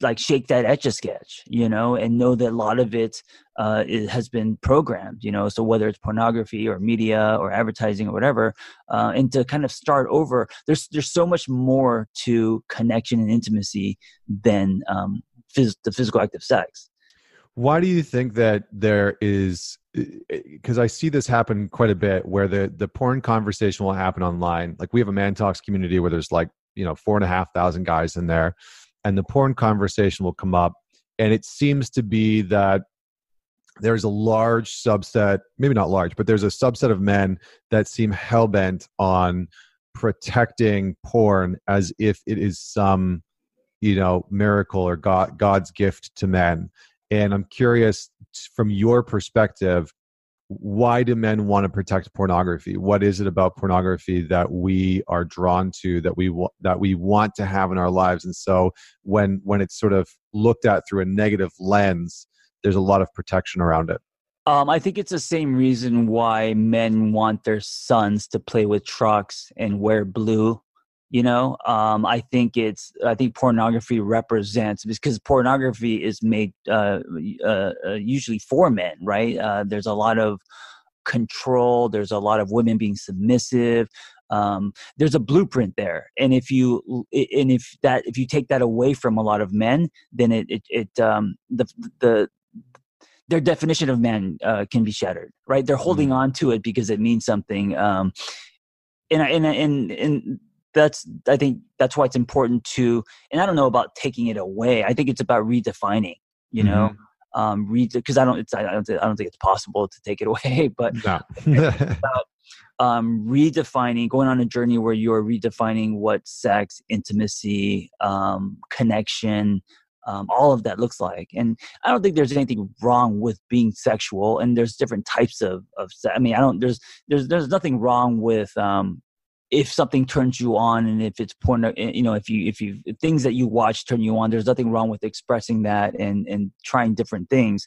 like shake that etch a sketch, you know, and know that a lot of it, uh, it has been programmed, you know. So whether it's pornography or media or advertising or whatever, uh, and to kind of start over, there's there's so much more to connection and intimacy than um, phys- the physical act of sex. Why do you think that there is? Because I see this happen quite a bit, where the the porn conversation will happen online. Like we have a man talks community where there's like you know four and a half thousand guys in there and the porn conversation will come up. And it seems to be that there's a large subset maybe not large but there's a subset of men that seem hell-bent on protecting porn as if it is some you know miracle or god god's gift to men. And i'm curious from your perspective why do men want to protect pornography? What is it about pornography that we are drawn to that we that we want to have in our lives? And so when when it's sort of looked at through a negative lens there's a lot of protection around it. Um, I think it's the same reason why men want their sons to play with trucks and wear blue. You know, um, I think it's I think pornography represents because pornography is made uh, uh, uh, usually for men, right? Uh, there's a lot of control. There's a lot of women being submissive. Um, there's a blueprint there, and if you and if that if you take that away from a lot of men, then it it, it um, the the their definition of man uh, can be shattered, right? They're holding mm. on to it because it means something. Um, and, and, and, and that's, I think that's why it's important to, and I don't know about taking it away. I think it's about redefining, you mm-hmm. know, um, read, cause I don't, it's, I don't, I don't think it's possible to take it away, but no. about, um, redefining, going on a journey where you're redefining what sex, intimacy, um, connection, um, all of that looks like. And I don't think there's anything wrong with being sexual. And there's different types of of. I mean, I don't. There's there's there's nothing wrong with um, if something turns you on and if it's porn. Eh, you know, if you if you things that you watch turn you on, there's nothing wrong with expressing that and and trying different things.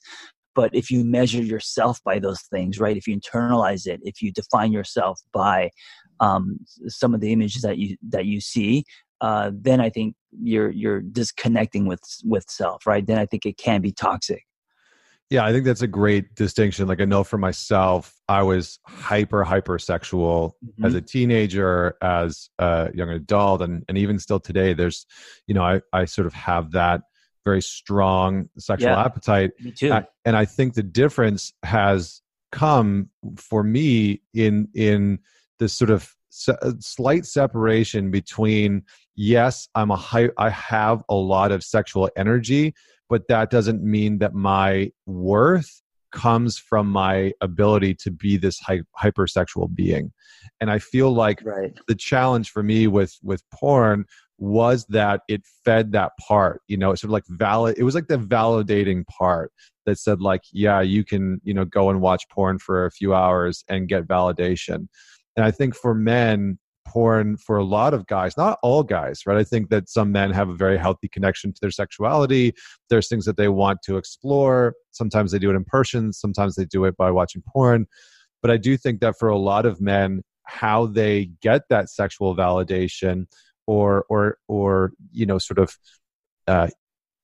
But if you measure yourself by those things, right? If you internalize it, if you define yourself by um, some of the images that you that you see, uh, then I think you're you're disconnecting with with self, right? Then I think it can be toxic. Yeah, I think that's a great distinction. Like I know for myself, I was hyper hyper sexual mm-hmm. as a teenager, as a young adult, and and even still today. There's, you know, I I sort of have that very strong sexual yeah, appetite. Me too. and I think the difference has come for me in in this sort of Uh, slight separation between yes i'm a high i have a lot of sexual energy but that doesn't mean that my worth comes from my ability to be this hy- hypersexual being and i feel like right. the challenge for me with with porn was that it fed that part you know it's sort of like valid it was like the validating part that said like yeah you can you know go and watch porn for a few hours and get validation and i think for men porn for a lot of guys, not all guys, right? I think that some men have a very healthy connection to their sexuality. There's things that they want to explore. Sometimes they do it in person, sometimes they do it by watching porn. But I do think that for a lot of men, how they get that sexual validation or or or you know sort of uh,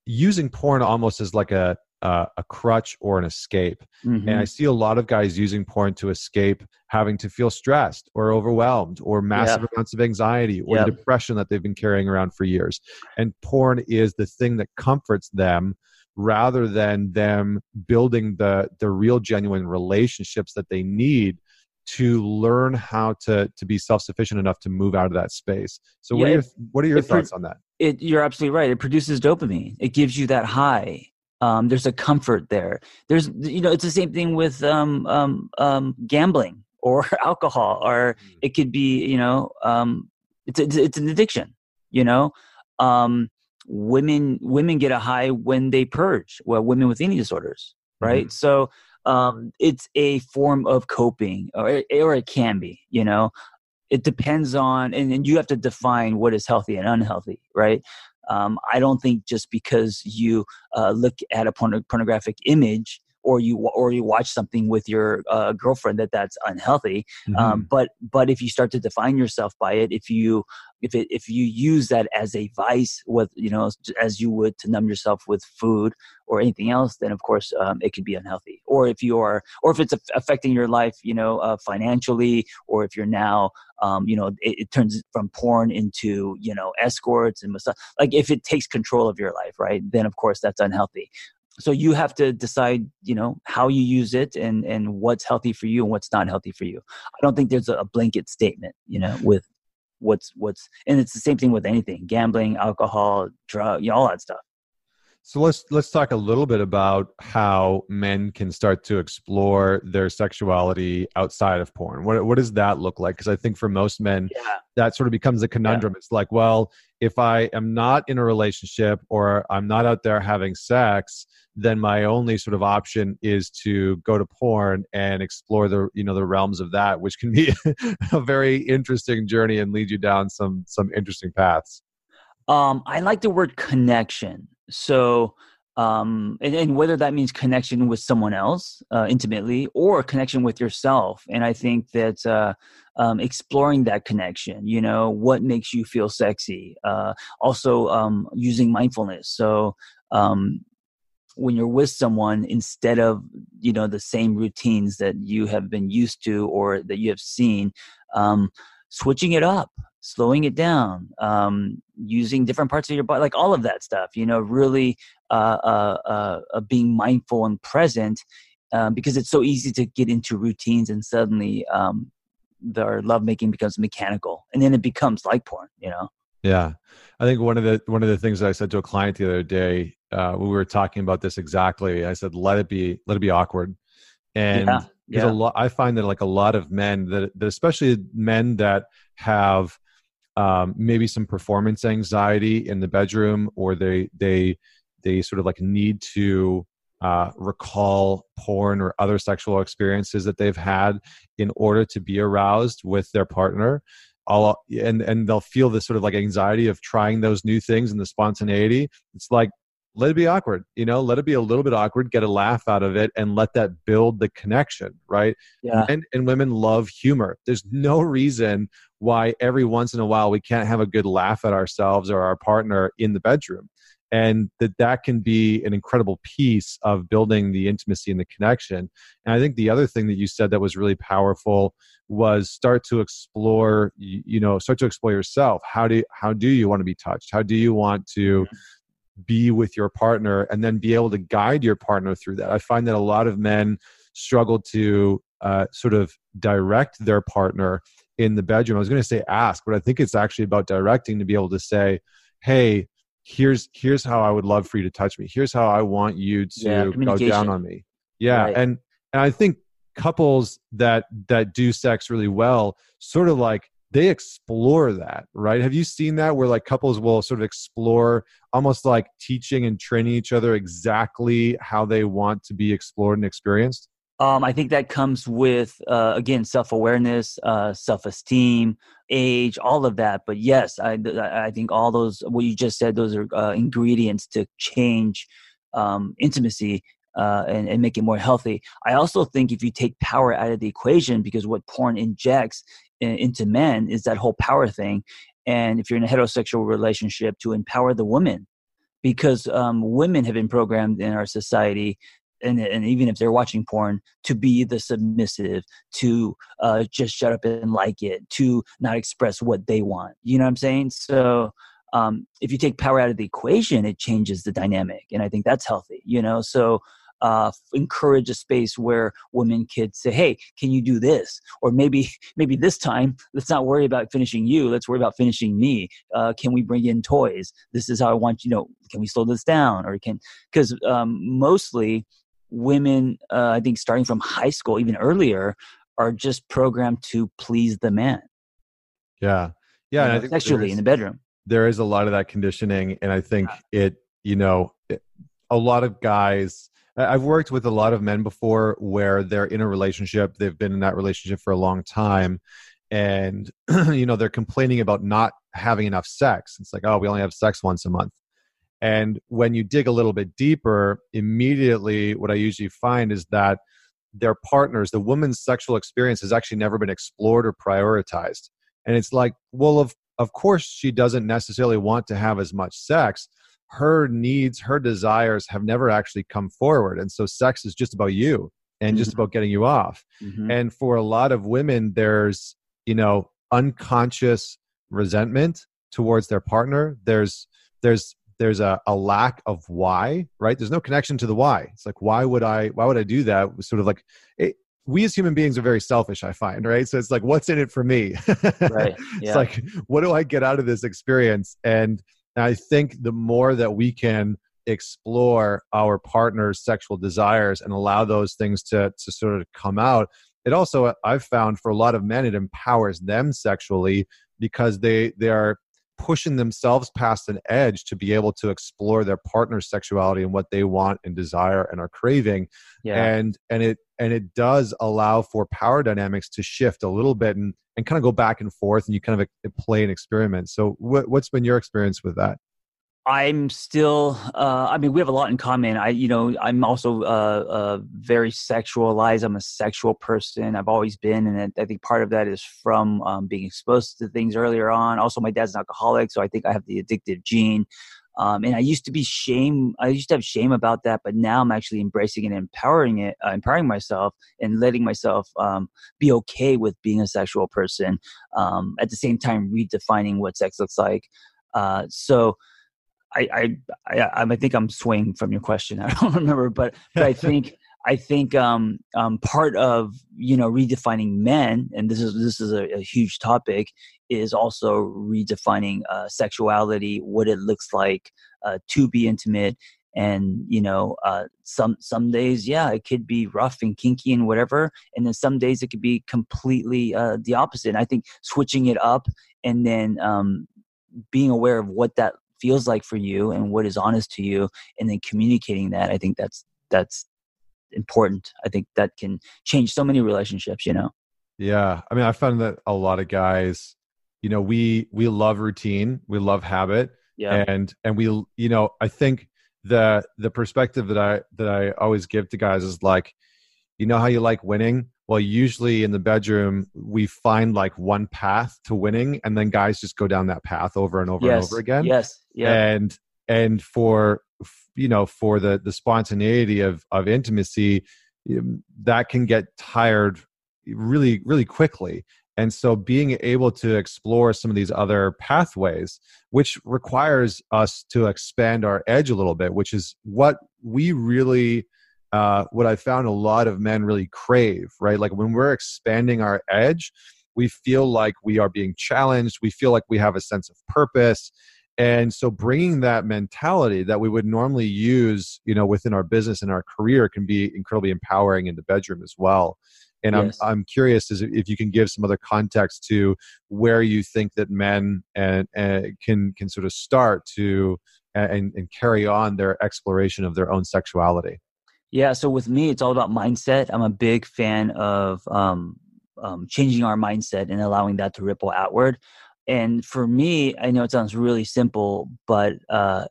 using porn almost as like a uh, a crutch or an escape. Mm-hmm. And I see a lot of guys using porn to escape having to feel stressed or overwhelmed or massive yeah. amounts of anxiety or yep. depression that they've been carrying around for years. And porn is the thing that comforts them rather than them building the the real genuine relationships that they need to learn how to to be self-sufficient enough to move out of that space. So yeah, what are your what are your thoughts on that? It, you're absolutely right. It produces dopamine. It gives you that high um, there's a comfort there. There's, you know, it's the same thing with um, um, um, gambling or alcohol, or mm. it could be, you know, um, it's, it's, it's an addiction. You know, um, women women get a high when they purge. Well, women with eating disorders, right? Mm-hmm. So um, it's a form of coping, or or it can be. You know, it depends on, and, and you have to define what is healthy and unhealthy, right? Um, I don't think just because you uh, look at a porn- pornographic image or you or you watch something with your uh, girlfriend that that's unhealthy. Um, mm-hmm. Um, but but if you start to define yourself by it, if you if it if you use that as a vice with you know as you would to numb yourself with food or anything else then of course um, it could be unhealthy. Or if you are or if it's affecting your life you know uh, financially or if you're now um, you know it, it, turns from porn into you know escorts and stuff like if it takes control of your life right then of course that's unhealthy. So you have to decide you know how you use it and and what's healthy for you and what's not healthy for you. I don't think there's a blanket statement you know with what's what's and it's the same thing with anything gambling alcohol drug you know all that stuff So let's let's talk a little bit about how men can start to explore their sexuality outside of porn. What what does that look like? Because I think for most men, yeah. that sort of becomes a conundrum. Yeah. It's like, well, if I am not in a relationship or I'm not out there having sex, then my only sort of option is to go to porn and explore the you know the realms of that, which can be a very interesting journey and lead you down some some interesting paths. Um, I like the word connection. So, um, and, and, whether that means connection with someone else uh, intimately or connection with yourself. And I think that uh, um, exploring that connection, you know, what makes you feel sexy. Uh, also, um, using mindfulness. So, um, when you're with someone instead of you know the same routines that you have been used to or that you have seen um, switching it up slowing it down um, using different parts of your body like all of that stuff you know really uh, uh, uh, uh being mindful and present um, because it's so easy to get into routines and suddenly um, their lovemaking becomes mechanical and then it becomes like porn you know? Yeah. I think one of the one of the things i said to a client the other day uh, we were talking about this exactly i said let it be let it be awkward. And yeah, yeah. a lot i find that like a lot of men that, that especially men that have um, maybe some performance anxiety in the bedroom or they they they sort of like need to uh, recall porn or other sexual experiences that they've had in order to be aroused with their partner. All and and they'll feel this sort of like anxiety of trying those new things and the spontaneity. It's like let it be awkward you know? Let it be a little bit awkward get a laugh out of it and let that build the connection right? Yeah. And, and women love humor. There's no reason why every once in a while we can't have a good laugh at ourselves or our partner in the bedroom. And that that can be an incredible piece of building the intimacy and the connection. And i think the other thing that you said that was really powerful was start to explore you know start to explore yourself. How do how do you want to be touched? How do you want to mm-hmm. be with your partner and then be able to guide your partner through that. I find that a lot of men struggle to uh, sort of direct their partner in the bedroom. I was going to say ask, but I think it's actually about directing to be able to say, "Hey, here's here's how I would love for you to touch me. Here's how I want you to yeah, go down on me." Yeah, right. and and I think couples that that do sex really well sort of like they explore that, right? Have you seen that where like couples will sort of explore almost like teaching and training each other exactly how they want to be explored and experienced? Um, I think that comes with uh, again self awareness, uh, self esteem, age, all of that. But yes, I I think all those what you just said those are uh, ingredients to change um, intimacy uh, and, and, make it more healthy. I also think if you take power out of the equation, because what porn injects into men is that whole power thing. And if you're in a heterosexual relationship, to empower the woman, because um, women have been programmed in our society and, and, even if they're watching porn, to be the submissive, to uh, just shut up and like it, to not express what they want. You know what I'm saying? So um, if you take power out of the equation, it changes the dynamic, and I think that's healthy. You know, so uh, encourage a space where women kids say, "Hey, can you do this?" Or maybe, maybe this time, let's not worry about finishing you. Let's worry about finishing me. Uh, can we bring in toys? This is how I want you know. Can we slow this down? Or can because um, mostly women, uh, I think, starting from high school, even earlier, are just programmed to please the man. Yeah, yeah, you know, sexually in the bedroom. There is a lot of that conditioning, and I think yeah. it. You know, it, a lot of guys I've worked with a lot of men before where they're in a relationship, they've been in that relationship for a long time, and you know they're complaining about not having enough sex. It's like, oh, we only have sex once a month. And when you dig a little bit deeper, immediately what I usually find is that their partners, the woman's sexual experience has actually never been explored or prioritized. And it's like, well, of of course she doesn't necessarily want to have as much sex her needs, her desires have never actually come forward. And so sex is just about you and mm-hmm. just about getting you off. Mm-hmm. And for a lot of women, there's, you know, unconscious resentment towards their partner. There's, there's, there's a, a lack of why, right? There's no connection to the why. It's like, why would I, why would I do that? Sort of like, it, we as human beings are very selfish i find right so it's like what's in it for me right yeah. it's like what do i get out of this experience and and I think the more that we can explore our partner's sexual desires and allow those things to to sort of come out it also i've found for a lot of men it empowers them sexually because they they are pushing themselves past an edge to be able to explore their partner's sexuality and what they want and desire and are craving. Yeah. and and it and it does allow for power dynamics to shift a little bit and and kind of go back and forth and you kind of play and experiment. So what, what's been your experience with that I'm still. Uh, I mean, we have a lot in common. I, you know, I'm also uh, uh, very sexualized. I'm a sexual person. I've always been, and I think part of that is from um, being exposed to things earlier on. Also, my dad's an alcoholic, so I think I have the addictive gene. Um, and I used to be shame. I used to have shame about that, but now I'm actually embracing and empowering it, uh, empowering myself, and letting myself um, be okay with being a sexual person. Um, at the same time, redefining what sex looks like. Uh, so I, I, I, I think I'm swaying from your question. I don't remember, but, but I think, I think um, um, part of you know redefining men, and this is this is a, a huge topic, is also redefining uh, sexuality, what it looks like uh, to be intimate, and you know uh, some some days yeah it could be rough and kinky and whatever and then some days it could be completely uh, the opposite and i think switching it up and then um, being aware of what that feels like for you and what is honest to you and then communicating that i think that's that's important. I think that can change so many relationships you know? Yeah. I mean i found that a lot of guys you know we we love routine we love habit yeah. and and we you know i think the the perspective that i that i always give to guys is like you know how you like winning well usually in the bedroom we find like one path to winning and then guys just go down that path over and over yes. and over again. Yes. Yeah and and for you know for the the spontaneity of of intimacy um, that can get tired really really quickly. And so being able to explore some of these other pathways which requires us to expand our edge a little bit which is what we really uh, what I found a lot of men really crave, right? Like when we're expanding our edge, we feel like we are being challenged. We feel like we have a sense of purpose. And so bringing that mentality that we would normally use, you know, within our business and our career can be incredibly empowering in the bedroom as well. And yes. I'm I'm curious as if you can give some other context to where you think that men and, and can can sort of start to and, and carry on their exploration of their own sexuality. Yeah, so with me, it's all about mindset. I'm a big fan of um, um, changing our mindset and allowing that to ripple outward. And for me, I know it sounds really simple, but uh,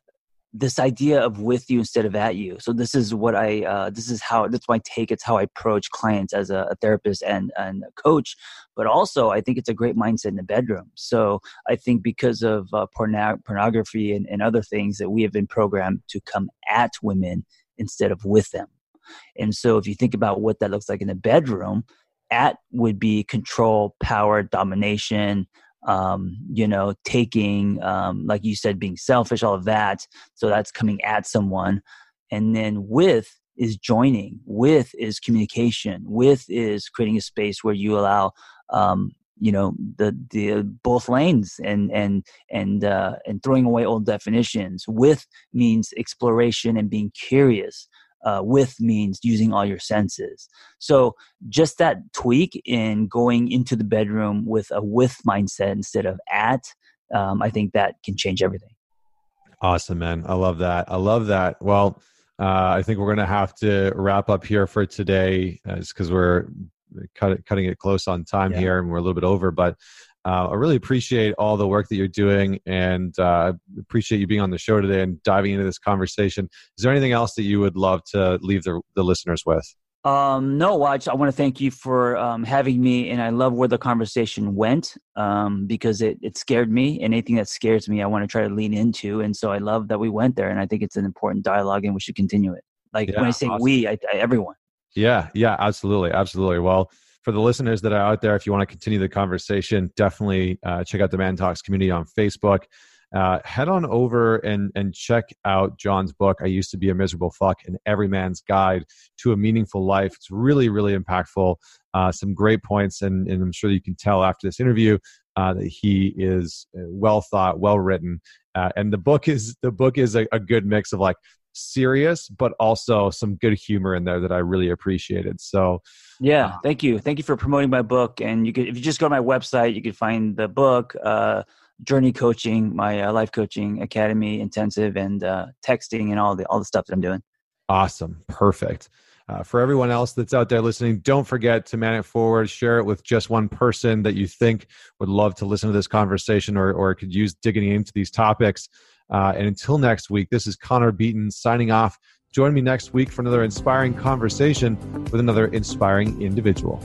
this idea of with you instead of at you. So this is what I, uh, this is how, that's my take. It's how I approach clients as a, a therapist and, and a coach. But also, I think it's a great mindset in the bedroom. So I think because of uh, porno- pornography and, and other things that we have been programmed to come at women instead of with them. And so if you think about what that looks like in the bedroom, at would be control, power, domination, um, you know, taking, um, like you said, being selfish, all of that. So that's coming at someone. And then with is joining, with is communication, with is creating a space where you allow um, you know the the both lanes and and and uh, and throwing away old definitions. With means exploration and being curious. Uh, with means using all your senses. So just that tweak in going into the bedroom with a with mindset instead of at, um, I think that can change everything. Awesome, man. I love that. I love that. Well, uh, I think we're going to have to wrap up here for today, uh, just because we're cut it, cutting it close on time yeah. here, and we're a little bit over. But uh, I really appreciate all the work that you're doing, and uh, I appreciate you being on the show today and diving into this conversation. Is there anything else that you would love to leave the, the listeners with? Um, no, Watch. I want to thank you for um, having me, and I love where the conversation went um, because it, it scared me, and anything that scares me, I want to try to lean into. And so I love that we went there, and I think it's an important dialogue, and we should continue it. Like yeah, when I say awesome. we, I, I, everyone. Yeah, yeah, absolutely, absolutely. Well, for the listeners that are out there, if you want to continue the conversation, definitely uh, check out the Man Talks community on Facebook. Uh, head on over and and check out John's book. I used to be a miserable fuck, and Every Man's Guide to a Meaningful Life. It's really really impactful. Uh, some great points, and, and I'm sure you can tell after this interview uh, that he is uh, well thought, well written, Uh, and the book is the book is a, a good mix of like serious, but also some good humor in there that I really appreciated. So, yeah, uh, thank you, thank you for promoting my book. And you could, if you just go to my website, you can find the book, uh, Journey Coaching, my uh, life coaching academy intensive, and uh, texting and all the all the stuff that I'm doing. Awesome, perfect. Uh, for everyone else that's out there listening, don't forget to man it forward, share it with just one person that you think would love to listen to this conversation or, or could use digging into these topics. Uh, and until next week, this is Connor Beaton signing off. Join me next week for another inspiring conversation with another inspiring individual.